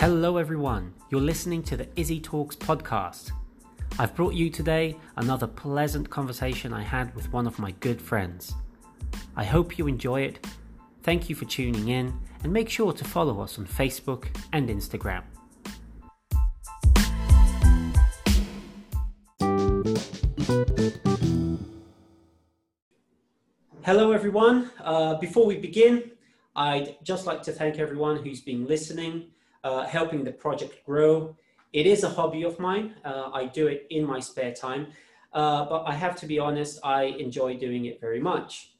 Hello, everyone. You're listening to the Izzy Talks podcast. I've brought you today another pleasant conversation I had with one of my good friends. I hope you enjoy it. Thank you for tuning in, and make sure to follow us on Facebook and Instagram. Hello, everyone. Uh, before we begin, I'd just like to thank everyone who's been listening, uh, helping the project grow. It is a hobby of mine. Uh, I do it in my spare time, uh, but I have to be honest, I enjoy doing it very much.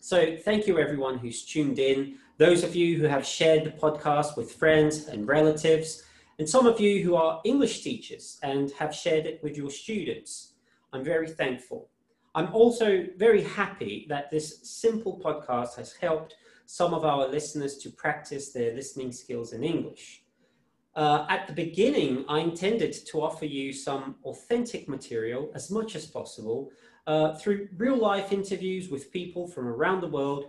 So, thank you, everyone who's tuned in, those of you who have shared the podcast with friends and relatives, and some of you who are English teachers and have shared it with your students. I'm very thankful. I'm also very happy that this simple podcast has helped some of our listeners to practice their listening skills in English. Uh, at the beginning, I intended to offer you some authentic material as much as possible uh, through real life interviews with people from around the world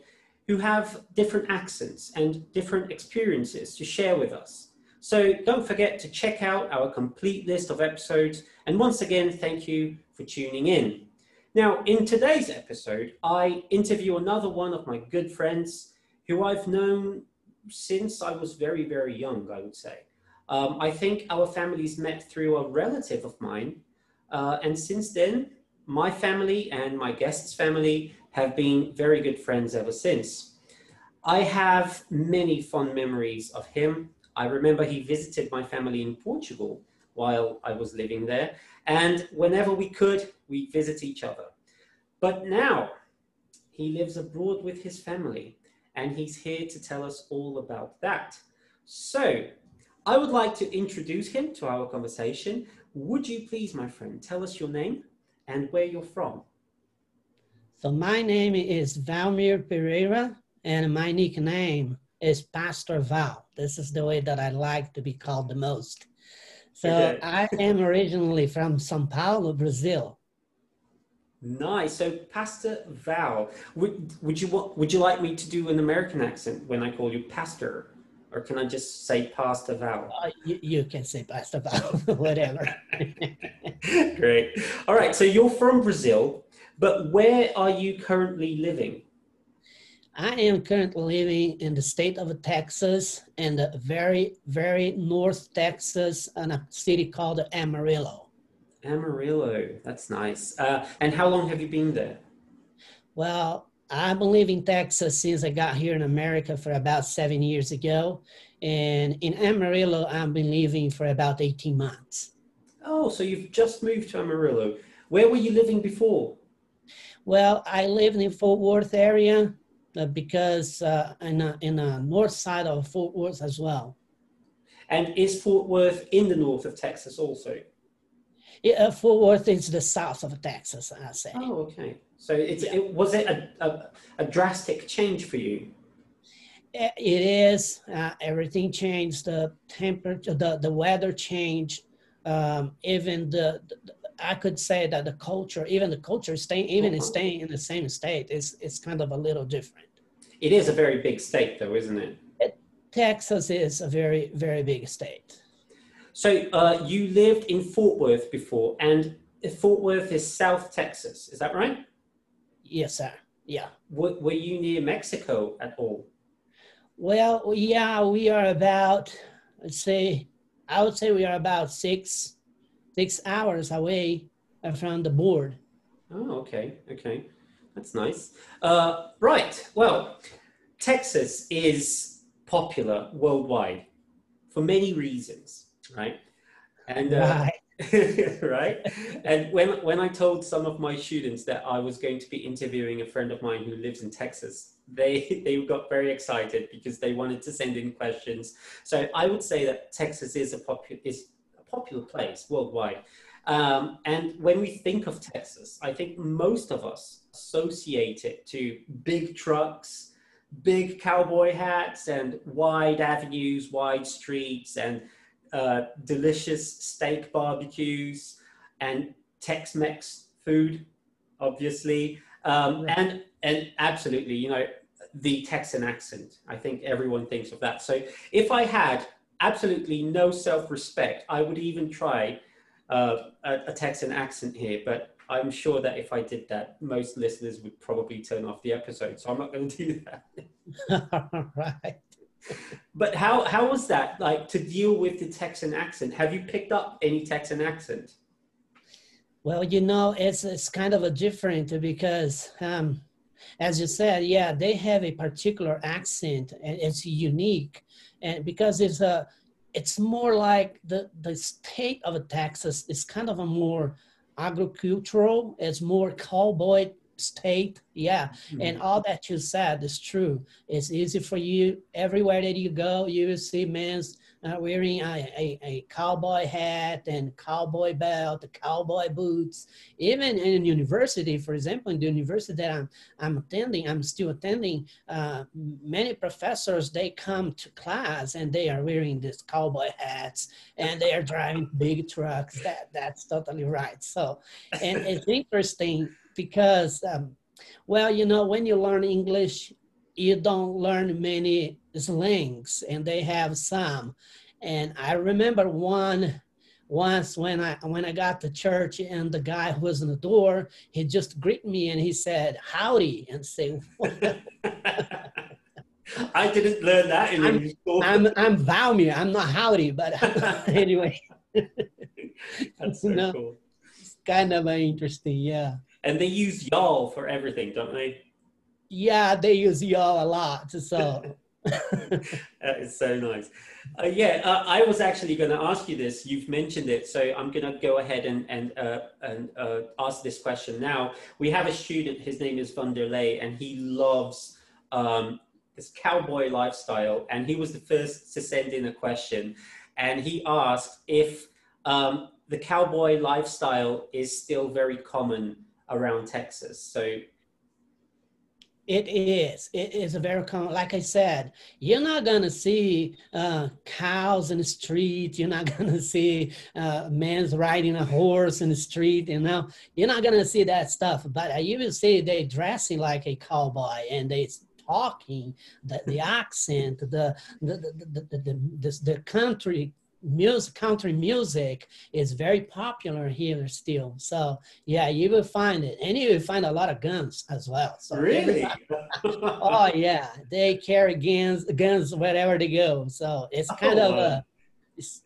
who have different accents and different experiences to share with us. So don't forget to check out our complete list of episodes. And once again, thank you for tuning in. Now, in today's episode, I interview another one of my good friends who I've known since I was very, very young, I would say. Um, I think our families met through a relative of mine. Uh, and since then, my family and my guest's family have been very good friends ever since. I have many fond memories of him. I remember he visited my family in Portugal while I was living there. And whenever we could, we visit each other. But now he lives abroad with his family, and he's here to tell us all about that. So I would like to introduce him to our conversation. Would you please, my friend, tell us your name and where you're from? So my name is Valmir Pereira, and my nickname is Pastor Val. This is the way that I like to be called the most. So okay. I am originally from São Paulo, Brazil. Nice. So, Pastor Val, would would you want would you like me to do an American accent when I call you Pastor, or can I just say Pastor Val? Uh, you, you can say Pastor Val, whatever. Great. All right. So you're from Brazil, but where are you currently living? I am currently living in the state of Texas, in the very, very north Texas, in a city called Amarillo. Amarillo, that's nice. Uh, and how long have you been there? Well, I've been living in Texas since I got here in America for about seven years ago. And in Amarillo, I've been living for about 18 months. Oh, so you've just moved to Amarillo. Where were you living before? Well, I lived in Fort Worth area uh, because uh, in, a, in the north side of Fort Worth as well. And is Fort Worth in the north of Texas also? Yeah, uh, Fort Worth is the south of Texas, I say. Oh, okay. So it's, yeah. it, was it a, a, a, drastic change for you? It is. Uh, everything changed. The temperature, the, the weather changed. Um, even the, the I could say that the culture, even the culture, staying even uh-huh. staying in the same state, is is kind of a little different. It is a very big state, though, isn't it? it Texas is a very very big state. So uh, you lived in Fort Worth before, and Fort Worth is South Texas. Is that right? Yes, sir. Yeah. Were, were you near Mexico at all? Well, yeah, we are about. Let's say, I would say we are about six six hours away from the board. Oh, okay, okay, that's nice. Uh, right, well, Texas is popular worldwide for many reasons, right? And uh, right. right? And when when I told some of my students that I was going to be interviewing a friend of mine who lives in Texas, they they got very excited because they wanted to send in questions. So I would say that Texas is a popular is a popular place worldwide. Um, and when we think of Texas, I think most of us associate it to big trucks, big cowboy hats, and wide avenues, wide streets, and uh, delicious steak barbecues, and Tex Mex food, obviously. Um, and, and absolutely, you know, the Texan accent. I think everyone thinks of that. So if I had absolutely no self-respect, I would even try uh, a, a Texan accent here, but I'm sure that if I did that, most listeners would probably turn off the episode. So I'm not going to do that. right. But how how was that like to deal with the Texan accent? Have you picked up any Texan accent? Well, you know, it's it's kind of a different because um, as you said, yeah, they have a particular accent and it's unique, and because it's a it's more like the the state of Texas is kind of a more agricultural. It's more cowboy state. Yeah. Mm-hmm. And all that you said is true. It's easy for you. Everywhere that you go, you will see men uh, wearing a, a, a, cowboy hat and cowboy belt, cowboy boots. Even in university, for example, in the university that I'm, I'm attending, I'm still attending, uh, many professors, they come to class and they are wearing these cowboy hats and they are driving big trucks. That, that's totally right. So, and it's interesting because, um, well, you know, when you learn English, you don't learn many slangs, and they have some. And I remember one once when I when I got to church and the guy who was in the door, he just greeted me and he said, "Howdy," and say. I didn't learn that in I'm, school. I'm I'm Valmir. I'm not howdy, but anyway. That's so no, cool. It's kind of interesting, yeah. And they use y'all for everything, don't they? Yeah, they use y'all a lot. So that is so nice. Uh, yeah, uh, I was actually going to ask you this. You've mentioned it, so I'm going to go ahead and and uh, and uh, ask this question now. We have a student. His name is Vanderlei, and he loves um, this cowboy lifestyle. And he was the first to send in a question, and he asked if um, the cowboy lifestyle is still very common around Texas. So it is. It is a very common. Like I said, you're not gonna see uh, cows in the street. You're not gonna see uh, men riding a horse in the street. You know, you're not gonna see that stuff. But you will see they dressing like a cowboy and they talking, the, the accent, the the, the, the, the, the country music, country music is very popular here still. So yeah, you will find it, and you will find a lot of guns as well. So really? oh yeah, they carry guns, guns wherever they go. So it's oh, kind oh, of a, it's,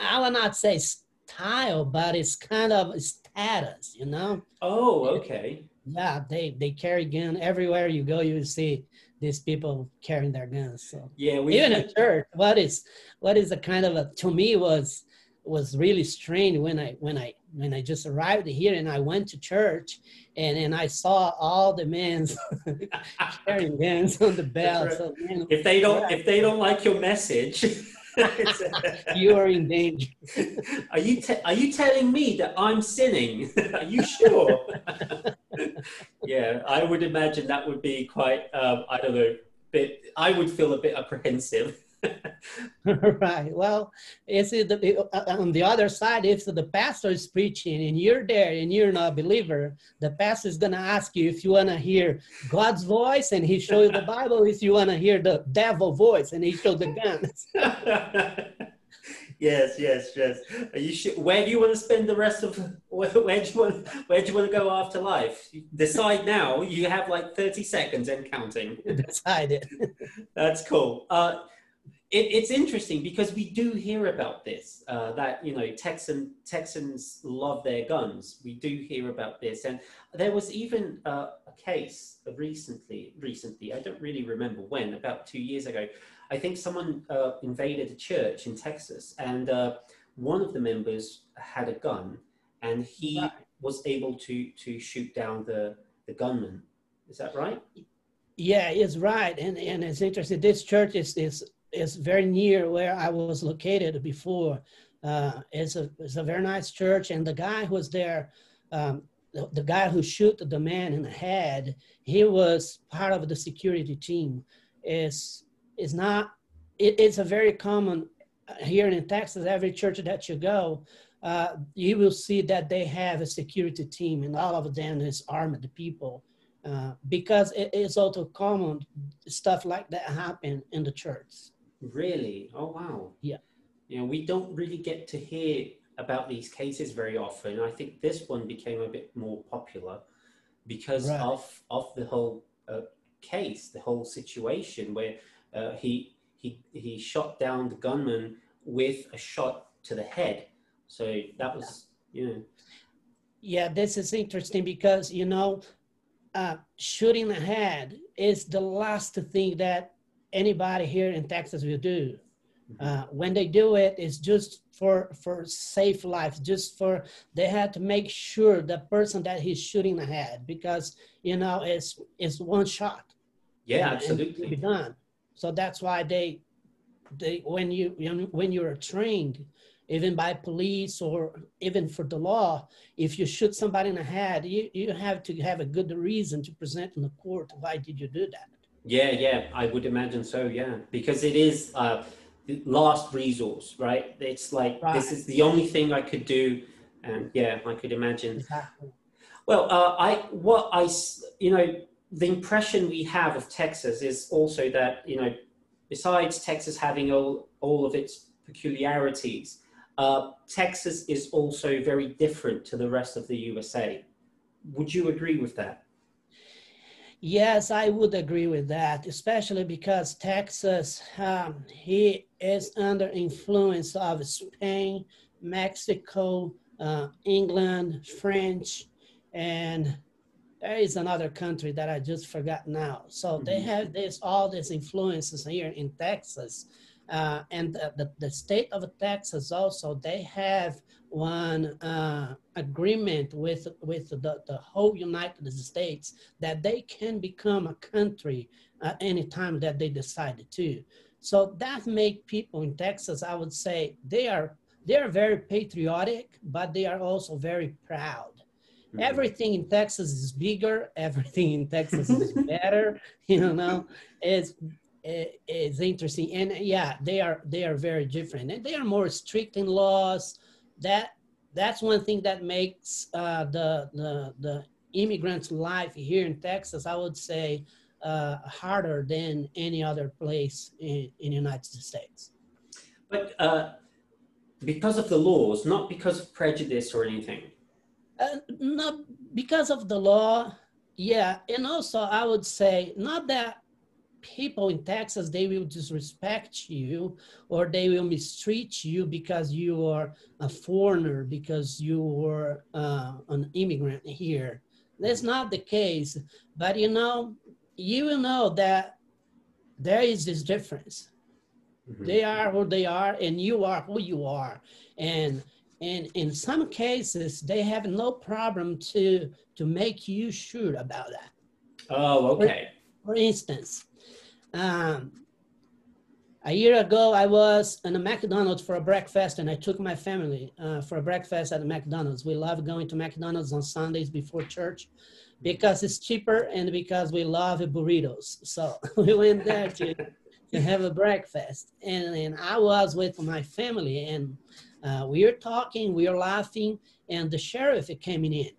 I will not say style, but it's kind of status, you know. Oh, okay. Yeah, they they carry gun everywhere you go. You see these people carrying their guns. So yeah, we, even a church. What is what is a kind of a to me was was really strange when I when I when I just arrived here and I went to church and and I saw all the men carrying guns on the belt. Right. So, if they don't if they don't like your message. you are in danger. are you te- are you telling me that I'm sinning? are you sure? Yeah, I would imagine that would be quite, um, I don't know, bit, I would feel a bit apprehensive. right. Well, it's the, uh, on the other side, if the pastor is preaching and you're there and you're not a believer, the pastor is going to ask you if you want to hear God's voice and he show you the Bible, if you want to hear the devil voice and he show the guns. yes, yes, yes. Are you sure? Where do you want to spend the rest of? Where, where do you want? Where do you want to go after life? Decide now. You have like thirty seconds and counting. Decide it. That's cool. Uh, it, it's interesting because we do hear about this. Uh, that you know, Texan Texans love their guns. We do hear about this, and there was even uh, a case recently. Recently, I don't really remember when. About two years ago, I think someone uh, invaded a church in Texas, and uh, one of the members had a gun, and he right. was able to to shoot down the the gunman. Is that right? Yeah, it's right, and and it's interesting. This church is is is very near where I was located before. Uh, it's a it's a very nice church, and the guy who was there. Um, the, the guy who shot the man in the head, he was part of the security team. Is is not, it, it's a very common uh, here in Texas, every church that you go, uh, you will see that they have a security team and all of them is armed people. Uh, because it is also common stuff like that happen in the church. Really? Oh wow. Yeah. You know, we don't really get to hear about these cases very often. I think this one became a bit more popular because right. of of the whole uh, case, the whole situation where uh, he he he shot down the gunman with a shot to the head. So that was you know. Yeah, this is interesting because you know, uh, shooting the head is the last thing that anybody here in Texas will do. Mm-hmm. Uh, when they do it, it's just for for safe life, just for they had to make sure the person that he's shooting the head because you know it's it's one shot. Yeah, absolutely. Be done. So that's why they they when you when you're trained even by police or even for the law, if you shoot somebody in the head, you, you have to have a good reason to present in the court. Why did you do that? Yeah, yeah, I would imagine so. Yeah, because it is uh, last resource, right? It's like right. this is the only thing I could do, and yeah, I could imagine. Exactly. Well, uh, I what I you know the impression we have of Texas is also that you know besides Texas having all all of its peculiarities, uh, Texas is also very different to the rest of the USA. Would you agree with that? Yes, I would agree with that, especially because Texas, um, he is under influence of Spain, Mexico, uh, England, French, and there is another country that I just forgot now. So mm-hmm. they have this all these influences here in Texas. Uh, and the, the, the, state of Texas also, they have one uh, agreement with, with the, the whole United States that they can become a country at any time that they decided to. So that make people in Texas, I would say, they are they are very patriotic, but they are also very proud. Mm-hmm. Everything in Texas is bigger. Everything in Texas is better. You know, it's it's interesting, and yeah, they are they are very different, and they are more strict in laws that that's one thing that makes uh, the, the the immigrants' life here in Texas, I would say, uh, harder than any other place in, in the United States. But uh, because of the laws, not because of prejudice or anything. Uh, not because of the law, yeah, and also I would say not that people in Texas, they will disrespect you or they will mistreat you because you are a foreigner, because you were uh, an immigrant here. That's not the case. But you know, you will know that there is this difference. Mm-hmm. They are who they are, and you are who you are. And and in some cases, they have no problem to to make you sure about that. Oh, okay. For, for instance, um, a year ago, I was in a McDonald's for a breakfast, and I took my family uh, for a breakfast at McDonald's. We love going to McDonald's on Sundays before church because it's cheaper and because we love burritos. So we went there to, to have a breakfast, and, and I was with my family, and uh, we are talking, we are laughing, and the sheriff came in.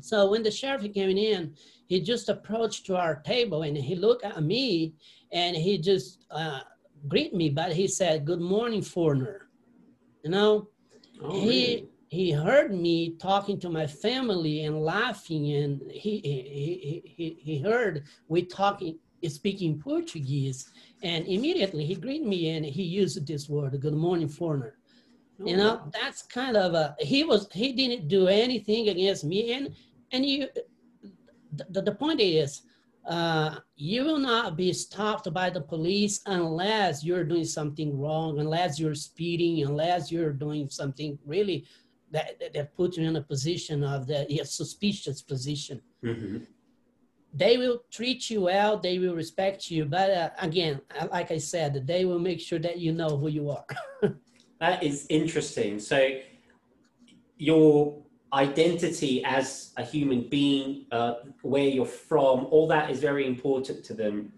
So when the sheriff came in, he just approached to our table and he looked at me and he just uh, greet me, but he said, "Good morning, foreigner." You know, oh, he he heard me talking to my family and laughing, and he he he he heard we talking speaking Portuguese, and immediately he greeted me and he used this word, "Good morning, foreigner." You know, that's kind of a he was he didn't do anything against me, and and you the, the point is, uh, you will not be stopped by the police unless you're doing something wrong, unless you're speeding, unless you're doing something really that, that, puts you in a position of the a suspicious position. Mm-hmm. They will treat you well, they will respect you, but uh, again, uh, like I said, they will make sure that you know who you are. that is interesting. So, your identity as a human being, uh, where you're from, all that is very important to them.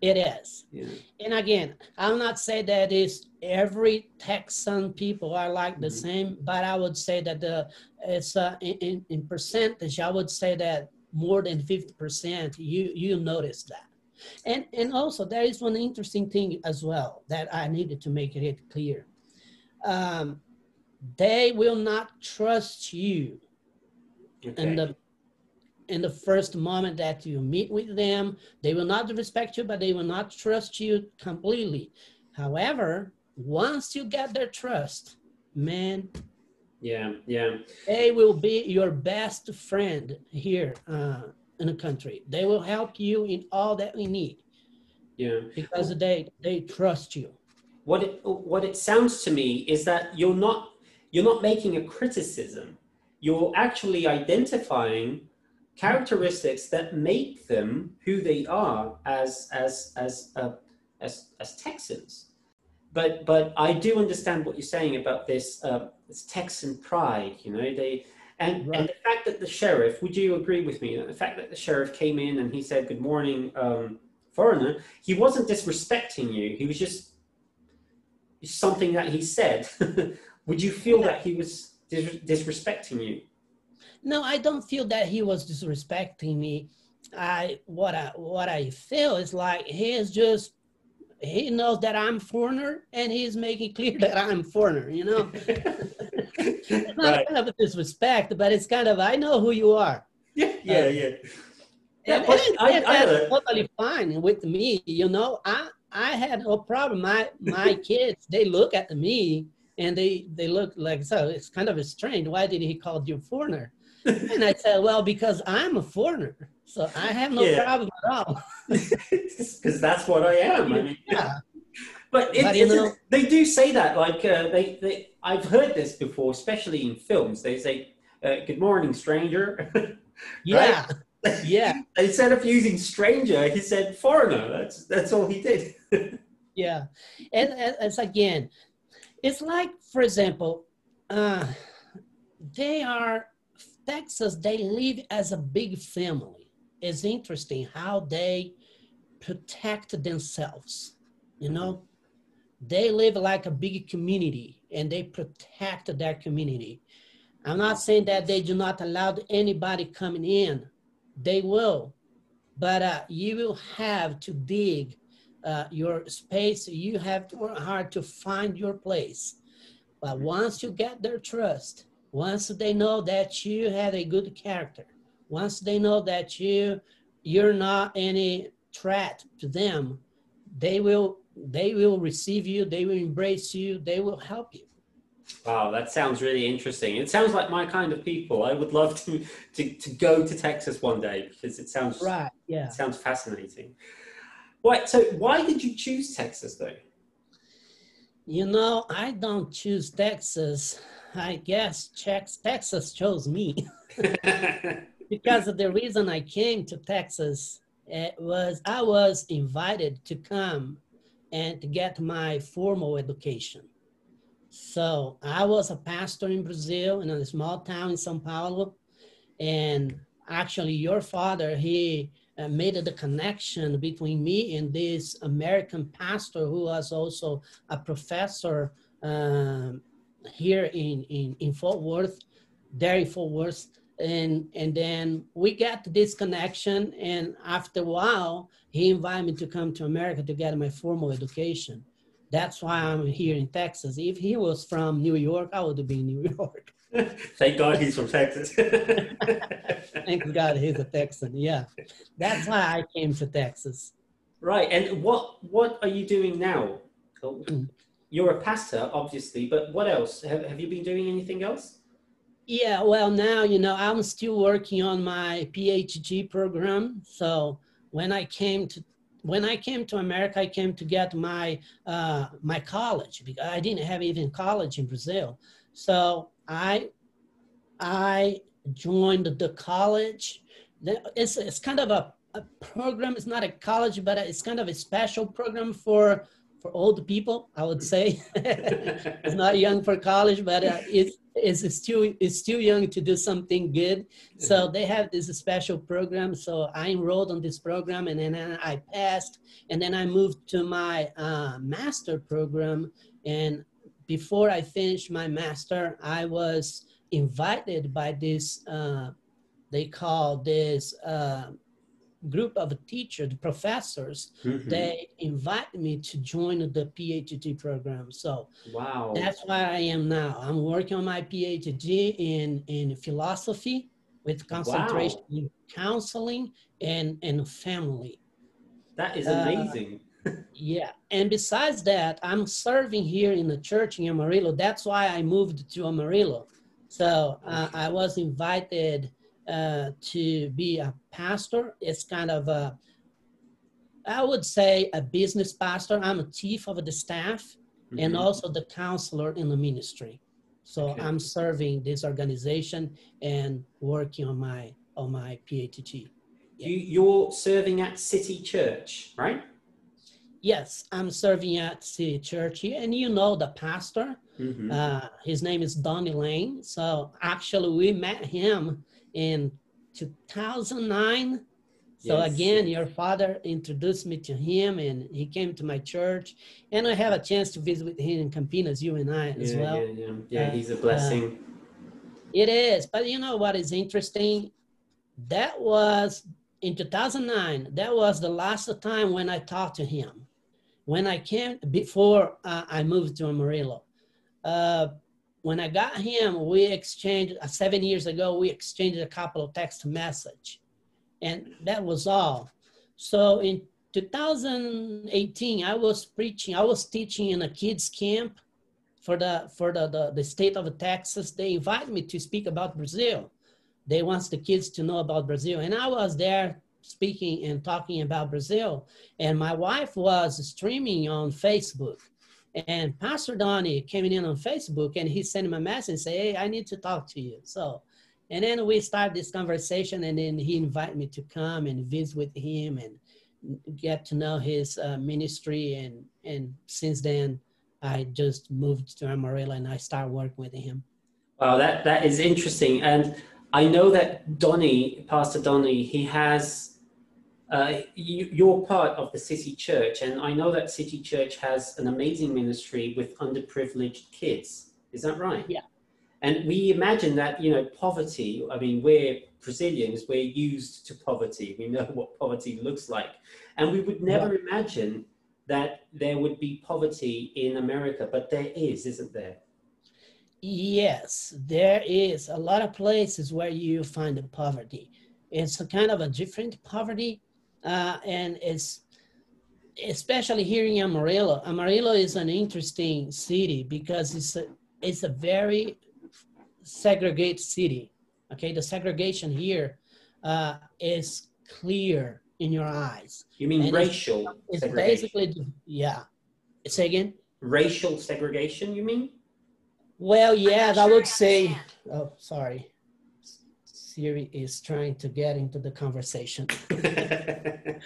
It is. Yeah. And again, I'm not saying that is every Texan people are like the mm-hmm. same, but I would say that the it's uh, in, in percentage, I would say that more than 50%, you you notice that. And and also there is one interesting thing as well that I needed to make it clear. Um, they will not trust you Okay. in the in the first moment that you meet with them. They will not respect you, but they will not trust you completely. However, once you get their trust, man, yeah, yeah. they will be your best friend here uh, in the country. They will help you in all that we need Yeah. because they they trust you. What it what it sounds to me is that you're not you're not making a criticism. You're actually identifying characteristics that make them who they are as as as uh, as as Texans. But but I do understand what you're saying about this uh, this Texan pride. You know they. And, Right. and the fact that the sheriff, would you agree with me? that The fact that the sheriff came in and he said, Good morning, um, foreigner, he wasn't disrespecting you. He was just something that he said. Would you feel that he was dis- disrespecting you? No, I don't feel that he was disrespecting me. I what I what I feel is like he is just he knows that I'm foreigner and he's making clear that I'm foreigner, you know. It's not Right. kind of a disrespect, but it's kind of I know who you are. Yeah, yeah, yeah. Yeah, And, and- I- and I that's know. totally fine with me, you know. I I had no problem. My my kids, they look at me and they they look like so it's kind of strange. Why did he call you foreigner? And I said, well, because I'm a foreigner, so I have no Yeah. problem at all. Because that's what I am. I mean, Yeah, but, it, But, you know- they do say that. Like uh, they, they, I've heard this before, especially in films. They say, uh, "Good morning, stranger." yeah, yeah, Instead of using stranger, he said foreigner. That's that's all he did. Yeah. And, it's again, it's like, for example, uh, they are Texas. They live as a big family. It's interesting how they protect themselves. You know, they live like a big community and they protect their community. I'm not saying that they do not allow anybody coming in. They will, but uh, you will have to dig uh, your space. You have to work hard to find your place. But once you get their trust, once they know that you have a good character, once they know that you you're not any threat to them, they will they will receive you. They will embrace you. They will help you. Wow, that sounds really interesting. It sounds like my kind of people. I would love to to, to go to Texas one day because it sounds Right? Yeah. it sounds fascinating. So, why did you choose Texas though? You know, I don't choose Texas. I guess Texas chose me because of the reason I came to Texas it was I was invited to come and to get my formal education. So I was a pastor in Brazil in a small town in São Paulo, and actually your father he uh, made the connection between me and this American pastor who was also a professor um, here in, in, in Fort Worth, there in Fort Worth. And, and then we got this connection. And after a while, he invited me to come to America to get my formal education. That's why I'm here in Texas. If he was from New York, I would be in New York. Thank God he's from Texas. Thank God he's a Texan. Yeah. That's why I came to Texas. right. And what what are you doing now? Oh, Mm. You're a pastor, obviously, but what else? Have, have you been doing anything else? Yeah, well, now, you know, I'm still working on my PhD program. So when I came to when I came to America, I came to get my uh, my college because I didn't have even college in Brazil. So I I joined the college. It's it's kind of a, a program. It's not a college, but it's kind of a special program for for old people. I would say it's not young for college, but uh, it's it's still it's still young to do something good. So they have this special program. So I enrolled on this program, and then I passed, and then I moved to my uh, master program. And before I finished my master, I was invited by this. Uh, they call this uh, group of teachers, the professors, Mhm. they invited me to join the PhD program. So wow. that's why I am now. I'm working on my PhD in, in philosophy with concentration in counseling and, and family. that is uh, amazing. Yeah. And besides that, I'm serving here in the church in Amarillo. That's why I moved to Amarillo. So uh, I was invited uh, to be a pastor. It's kind of a, I would say, a business pastor. I'm a chief of the staff and Mhm. also the counselor in the ministry. So Okay. I'm serving this organization and working on my on my PhD. you, you're serving at City Church, right? Yes, I'm serving at City Church here, and you know the pastor. Mhm. Uh, his name is Donnie Lane. So actually, we met him in 2009. So Yes. again, your father introduced me to him, and he came to my church, and I have a chance to visit with him in Campinas, you and I as yeah, well. yeah, yeah, yeah. Uh, he's a blessing. It is, but you know what is interesting? That was in 2009. That was the last time when I talked to him. When I came before uh, I moved to Amarillo. Uh, when I got him, we exchanged uh, seven years ago. We exchanged a couple of text message, and that was all. So in 2018, I was preaching. I was teaching in a kids camp for the for the, the, the state of Texas. They invited me to speak about Brazil. They wants the kids to know about Brazil. And I was there speaking and talking about Brazil. And my wife was streaming on Facebook. And Pastor Donnie came in on Facebook and he sent me a message and say, Hey, I need to talk to you. So and then we started this conversation and then he invited me to come and visit with him and get to know his uh, ministry and and since then I just moved to Amarillo and I started working with him. Wow, that, that is interesting. And I know that Donnie, Pastor Donnie, he has, uh, you, you're part of the City Church, and I know that City Church has an amazing ministry with underprivileged kids. Is that right? Yeah. And we imagine that, you know, poverty, I mean, we're Brazilians, we're used to poverty. We know what poverty looks like. And we would never imagine that there would be poverty in America, but there is, isn't there? Yes, there is a lot of places where you find poverty. It's a kind of a different poverty, uh, and it's especially here in Amarillo. Amarillo is an interesting city because it's a, it's a very segregated city. Okay, the segregation here uh, is clear in your eyes. You mean And racial It's segregation? basically, yeah. Say again. racial segregation, you mean? Well, I'm yes, not I would I say. Oh, sorry. Is trying to get into the conversation.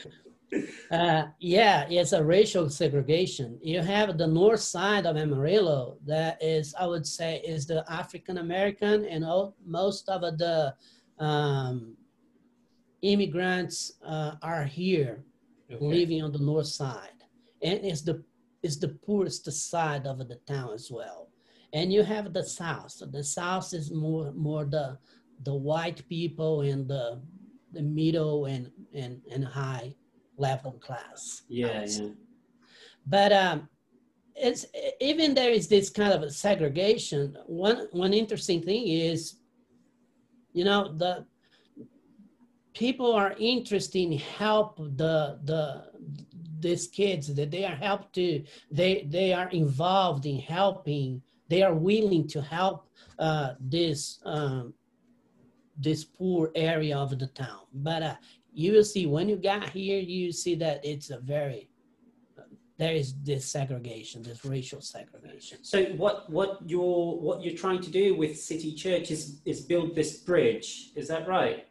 Uh, yeah, it's a racial segregation. You have the north side of Amarillo that is, I would say, is the African American, and all, most of the um, immigrants uh, are here Okay. living on the north side and it's the it's the poorest side of the town as well and you have the south the south is more more the the white people and the the middle and and and high level class. Yeah, yeah. but um it's even there is this kind of a segregation. One one interesting thing is you know the people are interested in help the the these kids that they are helped to they they are involved in helping they are willing to help uh, this um, this poor area of the town but uh, you will see when you got here you see that it's a very there is this segregation this racial segregation So what what you're what you're trying to do with City Church is is build this bridge. Is that right?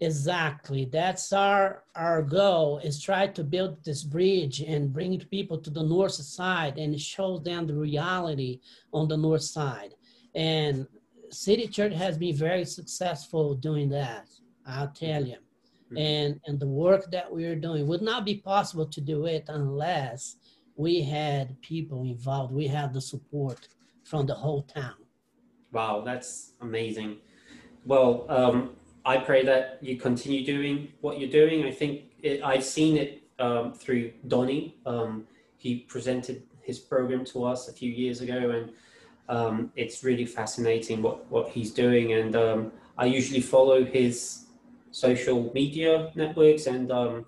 Exactly. That's our our goal is try to build this bridge and bring people to the north side and show them the reality on the north side. And City Church has been very successful doing that. I'll tell you. Mhm. And and the work that we are doing would not be possible to do it unless we had people involved. We had the support from the whole town. Wow, that's amazing. Well, um, I pray that you continue doing what you're doing. I think it, I've seen it um, through Donnie. Um, he presented his program to us a few years ago, and um, it's really fascinating what, what he's doing. And um, I usually follow his social media networks, and um,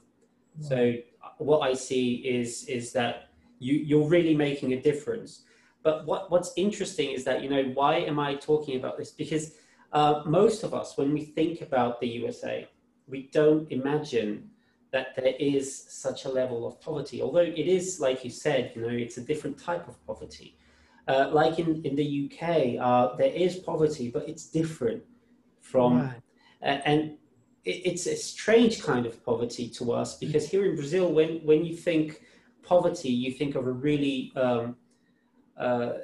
so what I see is is that you you're really making a difference. But what what's interesting is that you know why am I talking about this? Because uh, most of us, when we think about the USA, we don't imagine that there is such a level of poverty. Although it is, like you said, you know, it's a different type of poverty. Uh, like in, in the UK, uh, there is poverty, but it's different from, right. uh, and it, it's a strange kind of poverty to us because here in Brazil, when, when you think poverty, you think of a really, um, uh,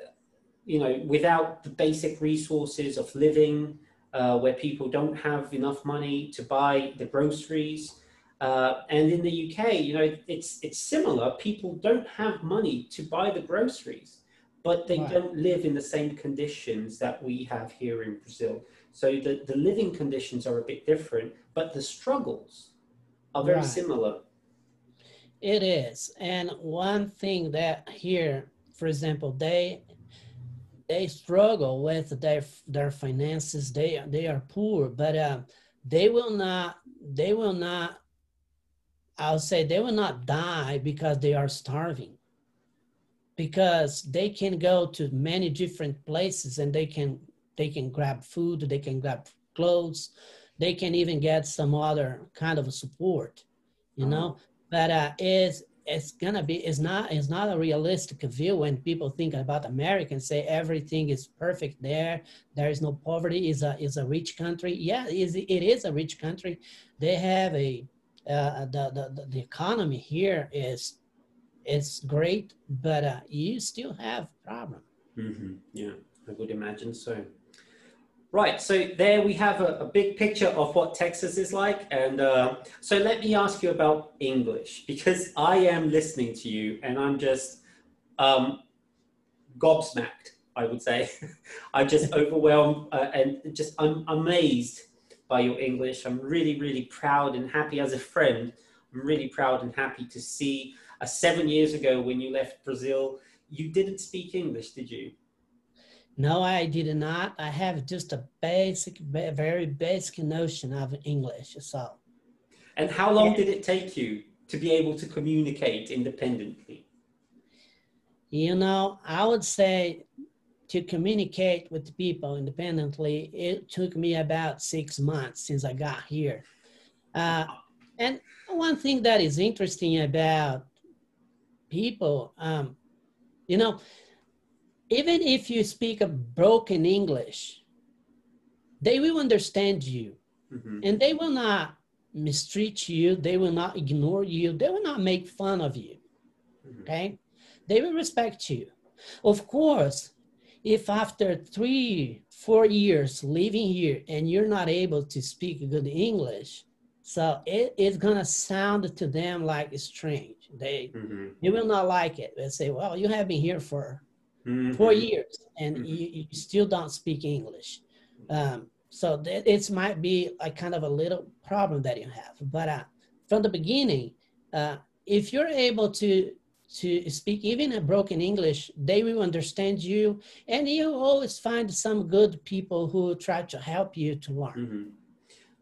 you know, without the basic resources of living, uh, where people don't have enough money to buy the groceries, uh, and in the UK, you know, it's it's similar. People don't have money to buy the groceries, but they right. don't live in the same conditions that we have here in Brazil. So the, the living conditions are a bit different, but the struggles are very right. similar. It is. And one thing that here, for example, they they struggle with their their finances. They they are poor, but uh, they will not they will not I'll say they will not die because they are starving. Because they can go to many different places and they can they can grab food, they can grab clothes, they can even get some other kind of support, you uh-huh. know. But uh, it's it's gonna be it's not it's not a realistic view when people think about America and say everything is perfect there. There is no poverty. is a is a rich country. Yeah, it is, it is a rich country. They have a uh, the, the, the economy here is is great, but uh, you still have problem. Mm-hmm. Yeah, I would imagine so. Right, so there we have a, a big picture of what Texas is like. And uh, so let me ask you about English because I am listening to you and I'm just um, gobsmacked, I would say. I'm just overwhelmed uh, and just I'm amazed by your English. I'm really, really proud and happy as a friend. I'm really proud and happy to see uh, seven years ago when you left Brazil, you didn't speak English, did you? No, I did not. I have just a basic, very basic notion of English. So. And how long did it take you to be able to communicate independently? You know, I would say to communicate with people independently, it took me about six months since I got here. Uh, and one thing that is interesting about people, um, you know, even if you speak a broken English, they will understand you mm-hmm. and they will not mistreat you. They will not ignore you. They will not make fun of you. Mm-hmm. Okay. They will respect you. Of course, if after three, four years living here and you're not able to speak good English, so it, it's gonna sound to them like it's strange. They mm-hmm. they will not like it. They say, "Well, you have been here for mm-hmm. four years and mm-hmm. you, you, still don't speak English." Um, so it might be a kind of a little problem that you have. But uh, from the beginning, uh, if you're able to to speak even a broken English, they will understand you. And you always find some good people who try to help you to learn. Mm-hmm.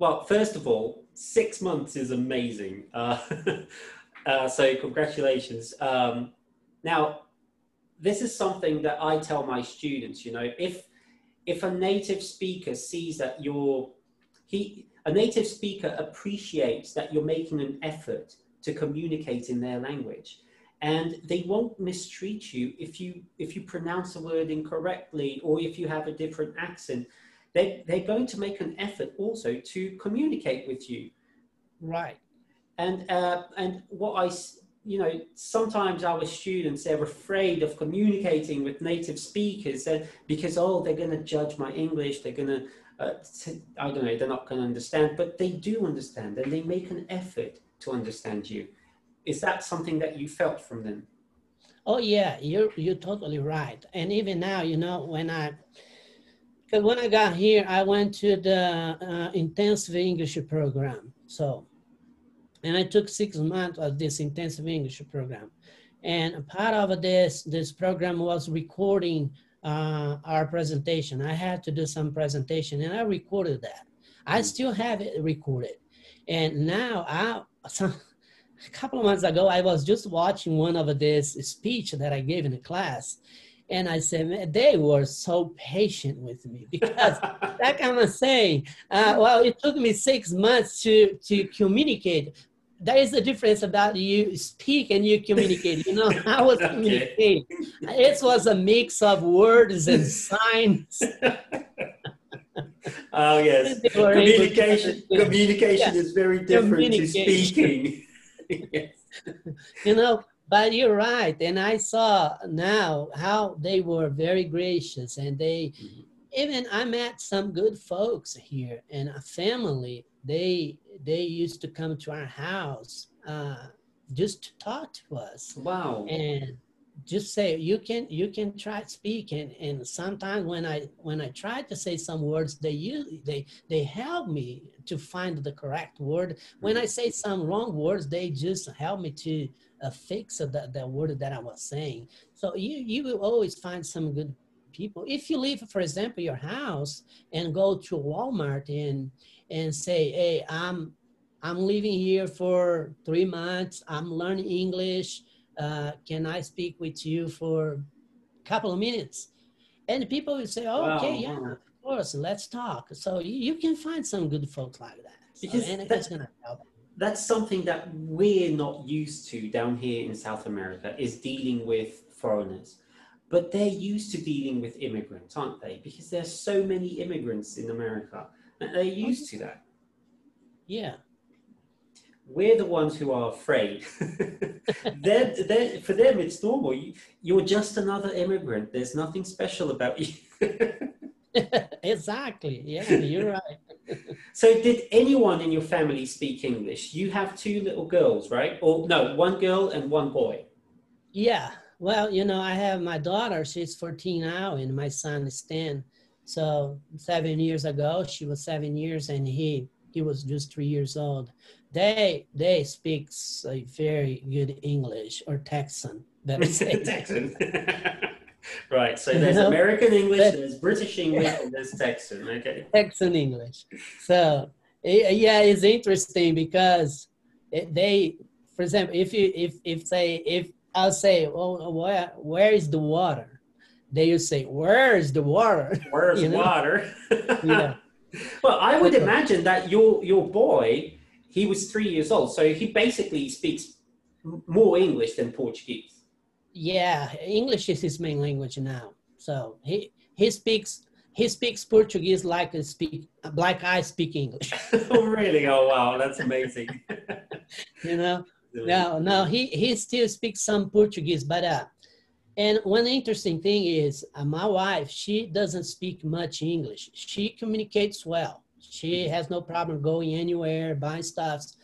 Well, first of all, six months is amazing. Uh, uh, so, congratulations. Um, now, this is something that I tell my students. You know, if if a native speaker sees that you're he a native speaker appreciates that you're making an effort to communicate in their language and they won't mistreat you if you if you pronounce a word incorrectly or if you have a different accent they, they're going to make an effort also to communicate with you right and uh, and what i you know sometimes our students they're afraid of communicating with native speakers because oh they're going to judge my english they're going to uh, i don't know they're not going to understand but they do understand and they make an effort to understand you is that something that you felt from them? Oh yeah, you're you're totally right. And even now, you know, when I because when I got here, I went to the uh, intensive English program. So, and I took six months of this intensive English program. And part of this, this program was recording uh, our presentation. I had to do some presentation and I recorded that. I still have it recorded. And now I, some, a couple of months ago, I was just watching one of this speech that I gave in a class and I said, man, they were so patient with me because that kind of saying, uh, well, it took me six months to, to communicate. There is a difference about you speak and you communicate. You know, I was okay. communicating. It was a mix of words and signs. oh yes, communication. Communication yeah. is very different to speaking. yes. You know, but you're right and i saw now how they were very gracious and they mm-hmm. even i met some good folks here and a family they they used to come to our house uh, just to talk to us wow and just say you can you can try to speak and and sometimes when i when i try to say some words they use they they help me to find the correct word when i mm-hmm. say some wrong words they just help me to fix of the, the word that I was saying. So you, you will always find some good people. If you leave, for example, your house and go to Walmart and, and say, hey, I'm, I'm living here for three months. I'm learning English. Uh, can I speak with you for a couple of minutes? And people will say, oh, okay, wow. yeah, of course, let's talk. So you, you, can find some good folks like that. So, because and it's going to help that's something that we're not used to down here in South America is dealing with foreigners. But they're used to dealing with immigrants, aren't they? Because there's so many immigrants in America they're used to that. Yeah. We're the ones who are afraid. they're, they're, for them, it's normal. You, you're just another immigrant. There's nothing special about you. exactly. Yeah, you're right so did anyone in your family speak English? You have two little girls, right? Or no, one girl and one boy. Yeah. Well, you know, I have my daughter, she's 14 now, and my son is 10. So seven years ago, she was seven years and he he was just three years old. They they speaks a very good English or Texan. Texan. Right. So there's American English, there's British English, and there's Texan. Okay. Texan English. So yeah, it's interesting because it, they, for example, if you if if say if I'll say, well, where where is the water? They will say, where is the water? Where's you know? water? yeah. Well, I would uh, imagine that your your boy, he was three years old, so he basically speaks more English than Portuguese yeah, English is his main language now. So he he speaks he speaks Portuguese like I speak like I speak English. oh really? Oh wow, that's amazing. you know, no, no, he he still speaks some Portuguese, but uh, and one interesting thing is uh, my wife she doesn't speak much English. She communicates well. She has no problem going anywhere, buying stuffs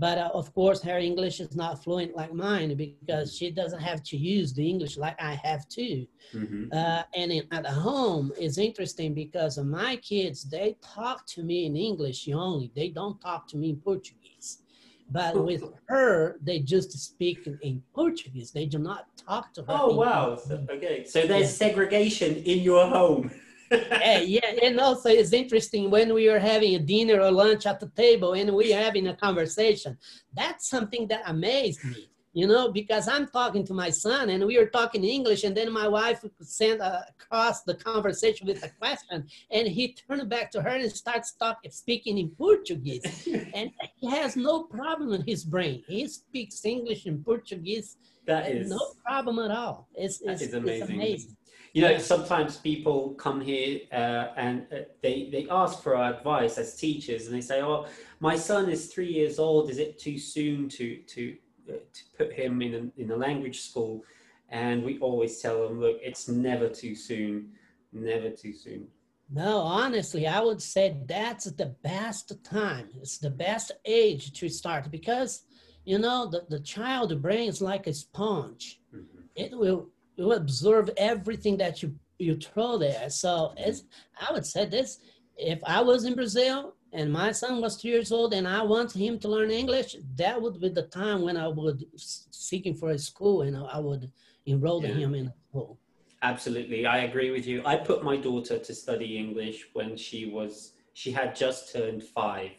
but uh, of course, her English is not fluent like mine because she doesn't have to use the English like I have to. Mm-hmm. Uh, and in, at home, it's interesting because my kids, they talk to me in English only. They don't talk to me in Portuguese. But with her, they just speak in Portuguese. They do not talk to her. Oh, wow. So, okay. So there's yeah. segregation in your home. yeah, yeah, and also it's interesting when we are having a dinner or lunch at the table and we are having a conversation. That's something that amazed me, you know, because I'm talking to my son and we are talking English, and then my wife sent across the conversation with a question, and he turned back to her and starts talking, speaking in Portuguese, and he has no problem in his brain. He speaks English and Portuguese. That is no problem at all. It's, it's, amazing. It's amazing. You know, sometimes people come here uh, and uh, they, they ask for our advice as teachers and they say, oh, my son is three years old. Is it too soon to, to, uh, to put him in a, in a language school? And we always tell them, look, it's never too soon, never too soon. No, honestly, I would say that's the best time. It's the best age to start because, you know, the, the child brain is like a sponge. Mm-hmm. It will you observe everything that you you throw there. So it's I would say this: if I was in Brazil and my son was three years old and I want him to learn English, that would be the time when I would seeking for a school and I would enroll Yeah. him in a school. Absolutely, I agree with you. I put my daughter to study English when she was she had just turned five,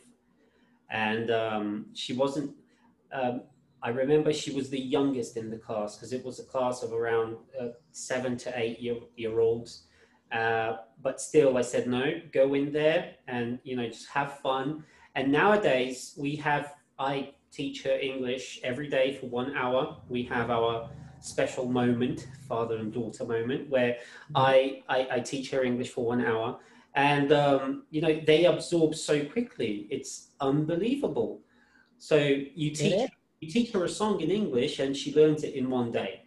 and um, she wasn't. Um, I remember she was the youngest in the class because it was a class of around uh, seven to eight year year olds. Uh, but still, I said no. Go in there and you know just have fun. And nowadays we have I teach her English every day for one hour. We have our special moment, father and daughter moment, where I, I, I teach her English for one hour. And, um, you know, they absorb so quickly. It's unbelievable. So you teach. You teach her a song in English and she learns it in one day.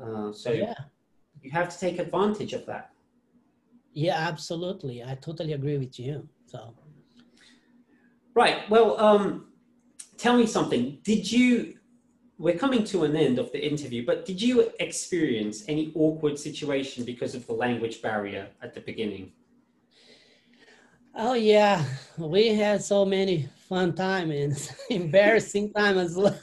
Uh, so yeah. you have to take advantage of that. Yeah, absolutely. I totally agree with you. So Right. Well, um, tell me something. Did you? We're coming to an end of the interview, but did you experience any awkward situation because of the language barrier at the beginning? Oh yeah, we had so many fun time and embarrassing time as well.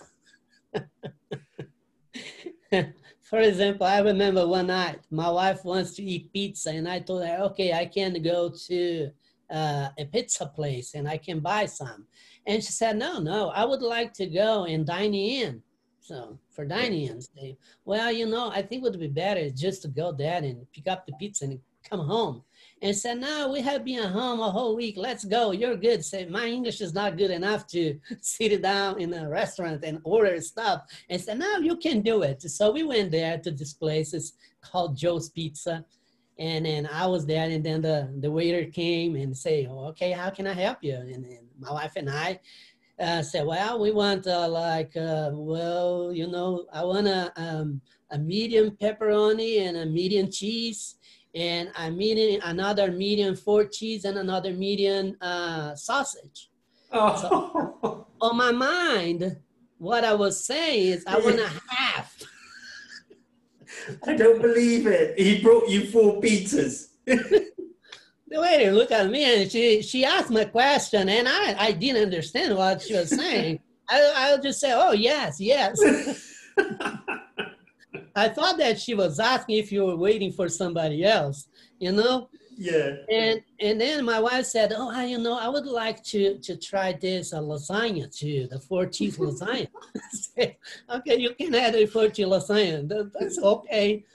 For example, I remember one night my wife wants to eat pizza, and I told her, "Okay, I can go to uh, a pizza place and I can buy some." And she said, "No, no, I would like to go and dine in." So for dining in, well, you know, I think it would be better just to go there and pick up the pizza and come home and said, No, we have been home a whole week. Let's go. You're good. Say, my English is not good enough to sit down in a restaurant and order stuff. And said, No, you can do it. So we went there to this place. It's called Joe's Pizza. And then I was there, and then the, the waiter came and say, oh, Okay, how can I help you? And then my wife and I uh, said, Well, we want uh, like, uh, well, you know, I want a, um, a medium pepperoni and a medium cheese and I'm eating another medium four cheese and another medium uh, sausage. Oh, On my mind, what I was saying is I want a half. I don't believe it. He brought you four pizzas. The waiter looked at me and she she asked my question and I, I didn't understand what she was saying. I I'll just say, oh yes, yes. I thought that she was asking if you were waiting for somebody else, you know? yeah. And and then my wife said, "Oh, I, you know, I would like to to try this uh, lasagna too, the four cheese lasagna." Said, okay, you can have a four cheese lasagna. That's okay,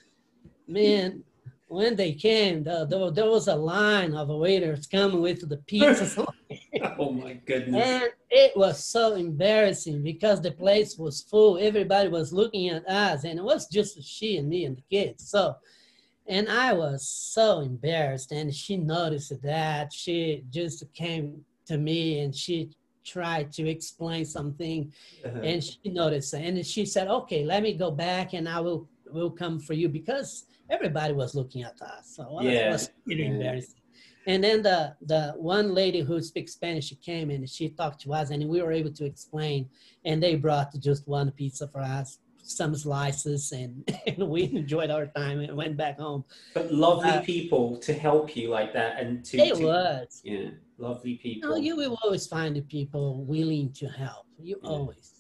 man. When they came, the, the, there was a line of waiters coming with the pizza, Oh my goodness. and it was so embarrassing because the place was full. Everybody was looking at us, and it was just she and me and the kids. So and I was so embarrassed. And she noticed that. She just came to me and she tried to explain something, Uh-huh. and she noticed. And she said, "Okay, let me go back, and I will will come for you because everybody was looking at us." So it Yeah, was really yeah. embarrassing. And then the the one lady who speaks Spanish, she came and she talked to us, and we were able to explain. And they brought just one pizza for us, some slices, and, and we enjoyed our time and went back home. But lovely Uh, people to help you like that and to, It to was. yeah, lovely people. No, you will always find the people willing to help. You Yeah. always.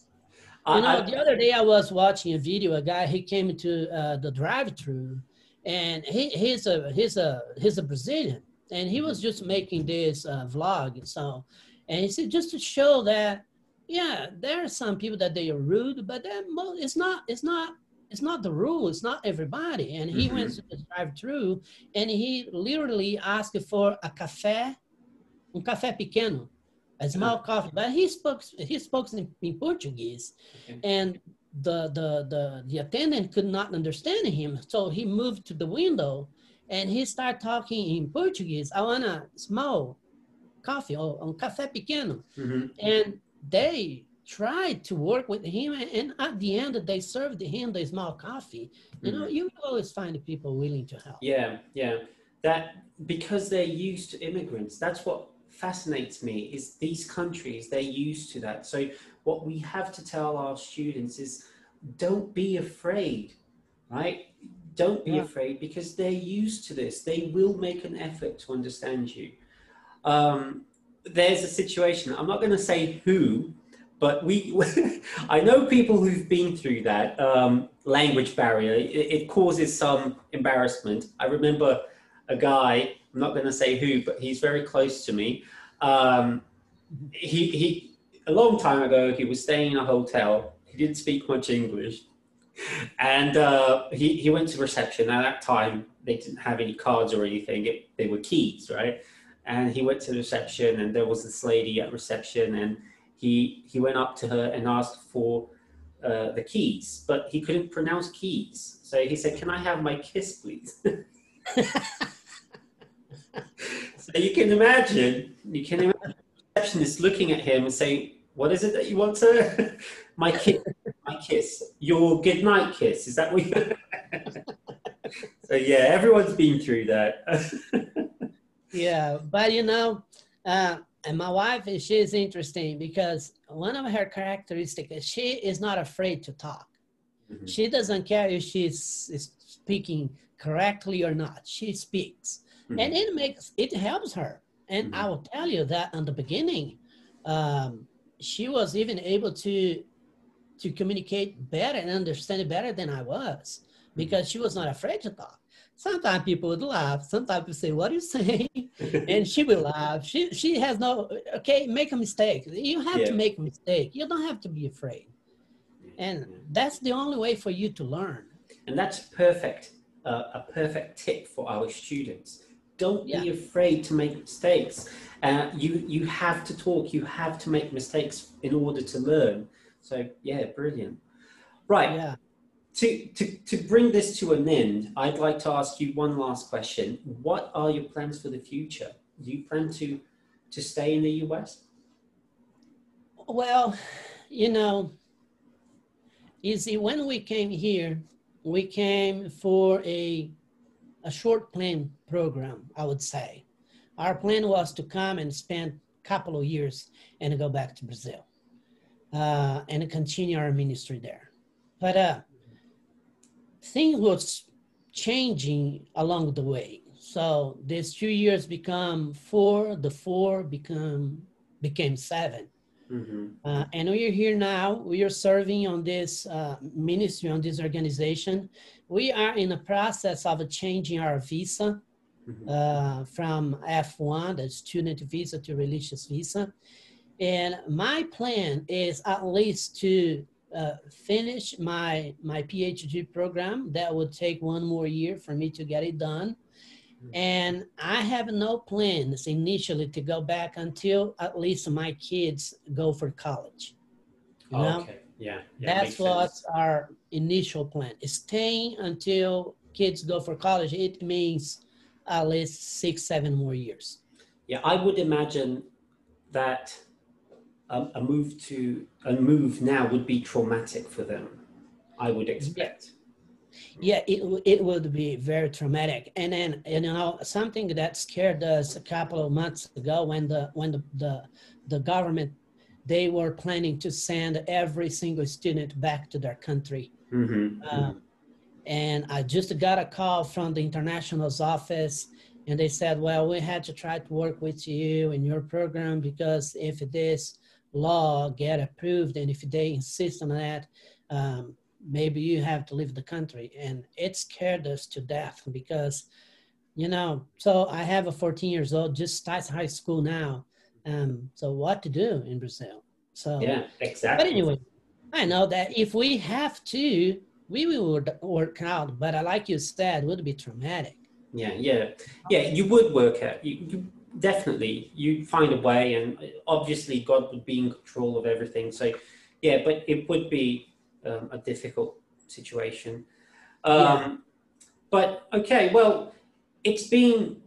You know, I- the other day I was watching a video. A guy he came to uh, the drive-through, and he, he's a he's a he's a Brazilian, and he was just making this uh, vlog. So, and he said just to show that, yeah, there are some people that they are rude, but then it's not it's not it's not the rule. It's not everybody. And he went to the drive-through, and he literally asked for a café, um café pequeno, a small coffee. But he spoke he spoke in, in Portuguese, Okay. and the, the the the attendant could not understand him. So he moved to the window, and he started talking in Portuguese. I want a small coffee or um café pequeno, Mhm. and they tried to work with him, and, and at the end they served him the small coffee. You know, you always find people willing to help. Yeah, yeah. That because they're used to immigrants. That's what fascinates me is these countries they're used to that. So what we have to tell our students is don't be afraid, right? Don't be Yeah. afraid because they're used to this. They will make an effort to understand you. Um, there's a situation. I'm not going to say who, but we. I know people who've been through that um, language barrier. It, it causes some embarrassment. I remember a guy. I'm not going to say who, but he's very close to me. Um, he he. A long time ago, he was staying in a hotel. He didn't speak much English, and uh, he he went to reception. At that time, they didn't have any cards or anything. It, they were keys, right? and he went to reception and there was this lady at reception and he he went up to her and asked for uh, the keys but he couldn't pronounce keys so he said can i have my kiss please so you can imagine you can imagine the receptionist looking at him and saying what is it that you want to? my kiss my kiss your good night kiss is that what you so yeah everyone's been through that yeah, but you know, uh, and my wife is she's interesting because one of her characteristics is she is not afraid to talk. Mhm. She doesn't care if she's is speaking correctly or not. She speaks, Mhm. and it makes it helps her. And I Mhm. will tell you that in the beginning, um, she was even able to to communicate better and understand it better than I was because she was not afraid to talk. Sometimes people would laugh. Sometimes people say, "What are you saying?" and she will laugh. She she has no okay. Make a mistake. You have Yeah. to make a mistake. You don't have to be afraid, and that's the only way for you to learn. And that's perfect, uh, a perfect tip for our students. Don't be afraid to make mistakes. Uh, you you have to talk. You have to make mistakes in order to learn. So yeah, brilliant. Right. Yeah. To, to, to bring this to an end, I'd like to ask you one last question. What are your plans for the future? Do you plan to, to stay in the US? Well, you know, you see, when we came here, we came for a a short plan program. I would say, our plan was to come and spend a couple of years and go back to Brazil, uh, and continue our ministry there. But uh, things was changing along the way. So these two years become four. The four become became seven. Mm-hmm. Uh, and we are here now. We are serving on this uh, ministry, on this organization. We are in the process of changing our visa. Uh, from F1, the student visa, to religious visa. And my plan is at least to uh, finish my my PhD program. That would take one more year for me to get it done. And I have no plans initially to go back until at least my kids go for college. You know? okay. Yeah. yeah That's what sense. our initial plan is staying until kids go for college. It means at least six, seven more years. Yeah, I would imagine that um, a move to a move now would be traumatic for them. I would expect. Yeah, it, it would be very traumatic. And then, you know, something that scared us a couple of months ago when the, when the, the, the government, they were planning to send every single student back to their country. Mm-hmm. Um, and I just got a call from the international's office, and they said, "Well, we had to try to work with you in your program because if this law get approved and if they insist on that, um, maybe you have to leave the country." And it scared us to death because, you know, so I have a 14 years old, just starts high school now. Um, so what to do in Brazil? So yeah, exactly. but anyway, I know that if we have to, we would work- out. But uh, like you said, it would be traumatic. Yeah, yeah, yeah. You would work out. You, you definitely you'd find a way, and obviously God would be in control of everything. So, yeah, but it would be um, a difficult situation. Um, Yeah. But okay, well, it's been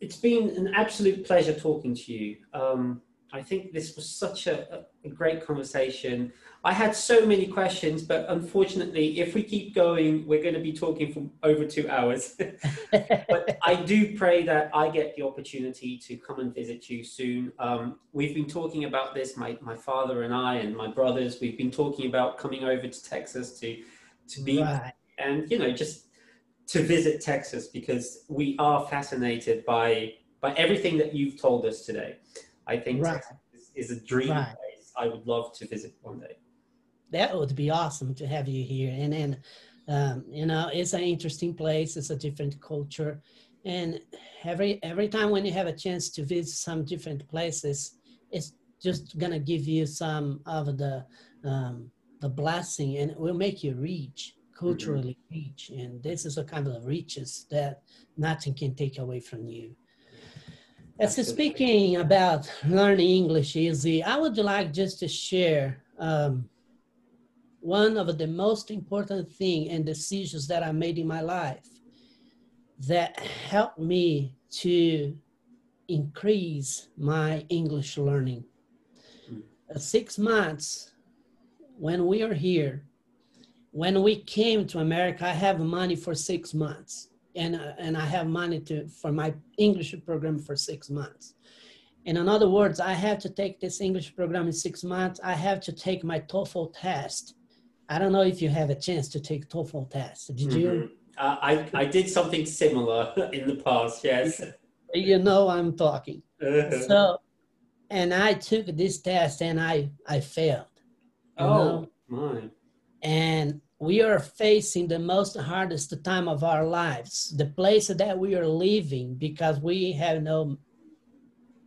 it's been an absolute pleasure talking to you. Um, I think this was such a, a great conversation. I had so many questions, but unfortunately, if we keep going, we're going to be talking for over two hours. but I do pray that I get the opportunity to come and visit you soon. Um, we've been talking about this, my, my father and I and my brothers. We've been talking about coming over to Texas to to be right. and you know just to visit Texas because we are fascinated by by everything that you've told us today. I think Right. Texas is, is a dream Right. place. I would love to visit one day. That would be awesome to have you here. And then um, you know it's an interesting place. It's a different culture. And every every time when you have a chance to visit some different places it's just gonna give you some of the um, the blessing and it will make you rich culturally rich. And this is a kind of riches that nothing can take away from you. As Absolutely. speaking about learning english easy i would like just to share um, one of the most important thing and decisions that I made in my life that helped me to increase my English learning. Mm. Uh, six months when we are here, when we came to America, I have money for six months, and uh, and I have money to for my English program for six months. And in other words, I have to take this English program in six months. I have to take my TOEFL test. I don't know if you have a chance to take TOEFL test. Did you? Mhm. Uh, I, I did something similar in the past, yes. You know I'm talking. Uh, So, and I took this test and I I failed. oh, know? my. and we are facing the most hardest time of our lives the place that we are living because we have no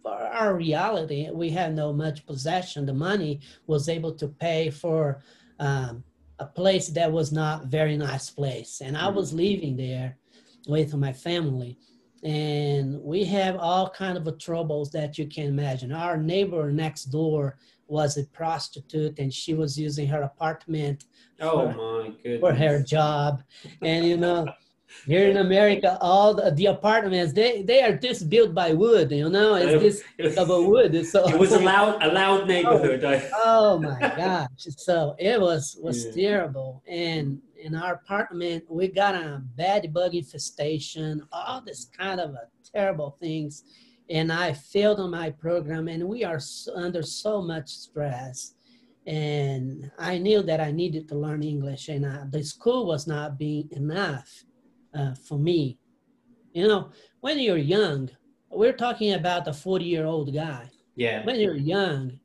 for our reality we have no much possession the money was able to pay for um, a place that was not very nice place. And i was mm-hmm. living there with my family. And we have all kind of troubles that you can imagine. Our neighbor next door was a prostitute and she was using her apartment Oh, for- my goodness. for her job. And you know here in america all the, the apartments they they are just built by wood you know it's this It of a wood so was a loud, a loud neighborhood. I, oh my gosh so it was was Yeah. terrible and in our apartment we got a bed bug infestation all this kind of a terrible things and i failed on my program and we are so, under so much stress and i knew that i needed to learn english and uh, the school was not being enough uh, for me you know when you're young we're talking about a 40 year old guy yeah. when you're young,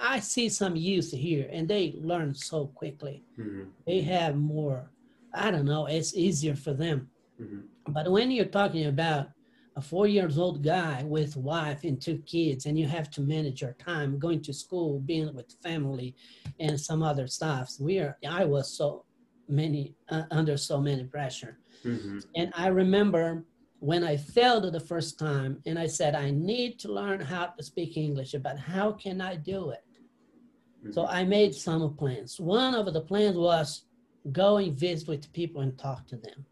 I see some youth here and they learn so quickly. Mhm, They have more, I don't know, it's easier for them. mhm. But when you're talking about a four years old guy with wife and two kids, and you have to manage your time, going to school, being with family, and some other stuff, we are. I was so many uh, under so many pressure. Mhm. And I remember when I failed the first time and I said, I need to learn how to speak English, but how can I do it? So I made some plans. One of the plans was go and visit with people and talk to them.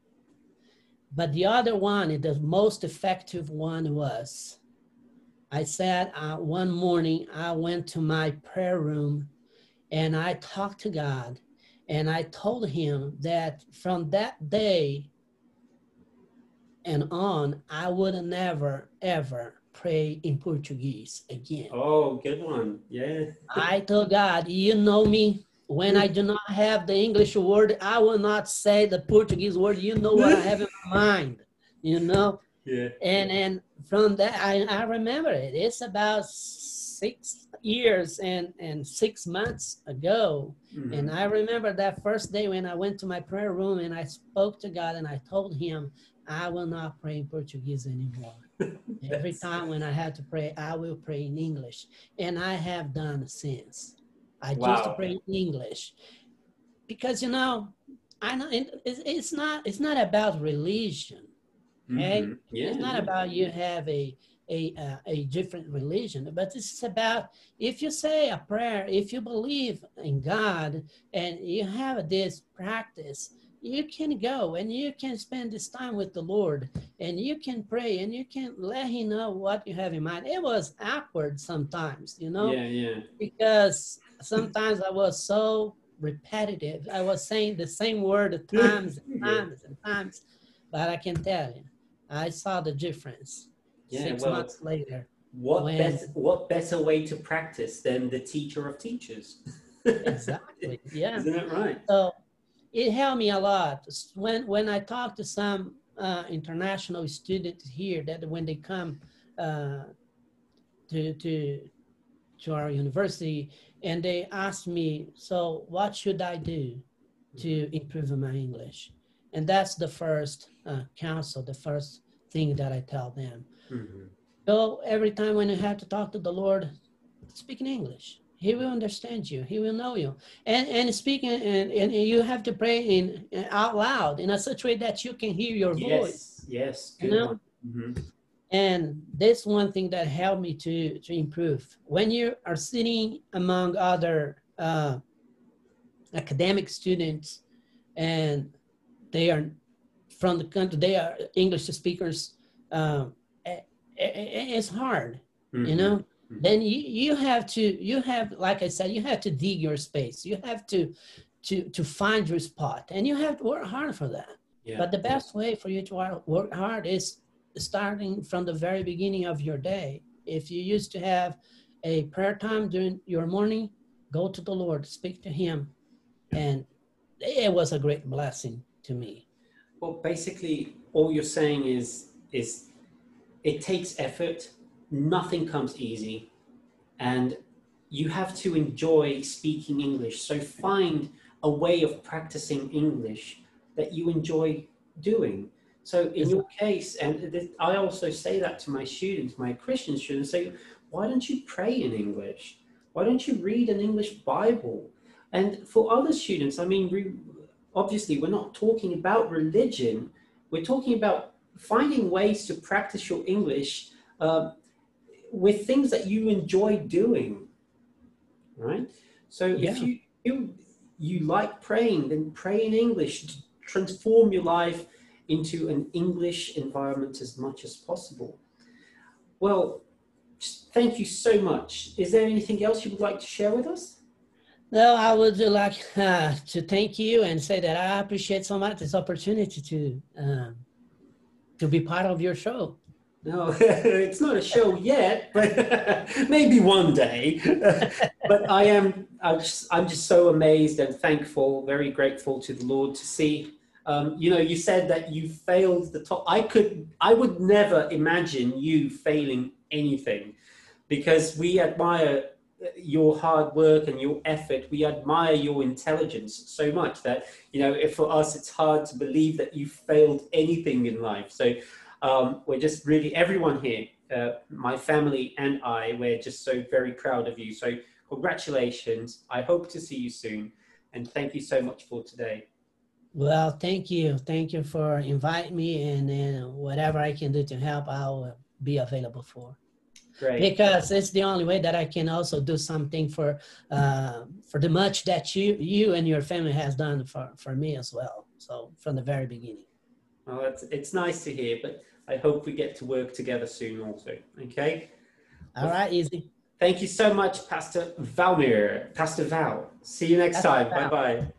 But the other one, the most effective one was I said uh, one morning, I went to my prayer room and I talked to God and I told him that from that day and on, I would never, ever pray in Portuguese again. Oh, good one. Yeah. I told God, you know me. When I do not have the English word, I will not say the Portuguese word. You know what I have in my mind, you know? Yeah. And and from that, I, I remember it. It's about six years and, and six months ago. Mhm. And I remember that first day when I went to my prayer room and I spoke to God and I told him, I will not pray in Portuguese anymore. Every time when I have to pray, I will pray in English. And I have done since. I used to pray in English. Because you know, I know it's, not it's not about religion. okay? Mhm. Yeah. It's not about you have a a uh, a different religion, but this is about if you say a prayer, if you believe in God and you have this practice, you can go and you can spend this time with the Lord and you can pray and you can let Him know what you have in mind. It was awkward sometimes, you know, Yeah, yeah. because sometimes I was so repetitive. I was saying the same word times and times and times, but I can tell you, I saw the difference Yeah, six well, months later. What When- better, what better way to practice than the teacher of teachers? Exactly. Yeah. Isn't it right? So it helped me a lot when when I talk to some uh, international students here that when they come uh, to to to our university and they ask me, so what should I do to improve my English? And that's the first uh, counsel, the first thing that I tell them. Mm-hmm. So every time when you have to talk to the Lord, speak in English. He will understand you. He will know you. And and speaking and, and you have to pray in, in out loud in a such way that you can hear your yes, voice. Yes. You know? Mm-hmm. And this one thing that helped me to to improve. When you are sitting among other uh, academic students and they are from the country, they are English speakers. Um, it, it's hard, mm-hmm. you know Mm-hmm. then you, you have to you have like i said you have to dig your space you have to to to find your spot and you have to work hard for that yeah. but the best way for you to work hard is starting from the very beginning of your day if you used to have a prayer time during your morning go to the lord speak to him and it was a great blessing to me well basically all you're saying is is it takes effort nothing comes easy and you have to enjoy speaking English. So find a way of practicing English that you enjoy doing. So in your case, and I also say that to my students, my Christian students, say, why don't you pray in English? Why don't you read an English Bible? And for other students, I mean, obviously, we're not talking about religion. We're talking about finding ways to practice your English uh, with things that you enjoy doing, right? So yeah. if you, you you like praying, then pray in English. Transform your life into an English environment as much as possible. Well, thank you so much. Is there anything else you would like to share with us? No, I would like uh, to thank you and say that I appreciate so much this opportunity to um, to be part of your show. No, it's not a show yet, but maybe one day. but I am, I'm just, I'm just so amazed and thankful, very grateful to the Lord to see. Um, you know, you said that you failed the top. I could, I would never imagine you failing anything, because we admire your hard work and your effort. We admire your intelligence so much that you know, if for us, it's hard to believe that you failed anything in life. So um, we're just really, everyone here, uh, my family and I, we're just so very proud of you. So congratulations. I hope to see you soon. And thank you so much for today. Well, thank you. Thank you for inviting me and then whatever I can do to help, I'll be available for. Great. Because it's the only way that I can also do something for uh, for the much that you you and your family has done for, for me as well. So from the very beginning. Well, it's, it's nice to hear, but I hope we get to work together soon also. Okay. All right, easy. Thank you so much, Pastor Valmir, Pastor Val. See you next Pastor time. Bye bye.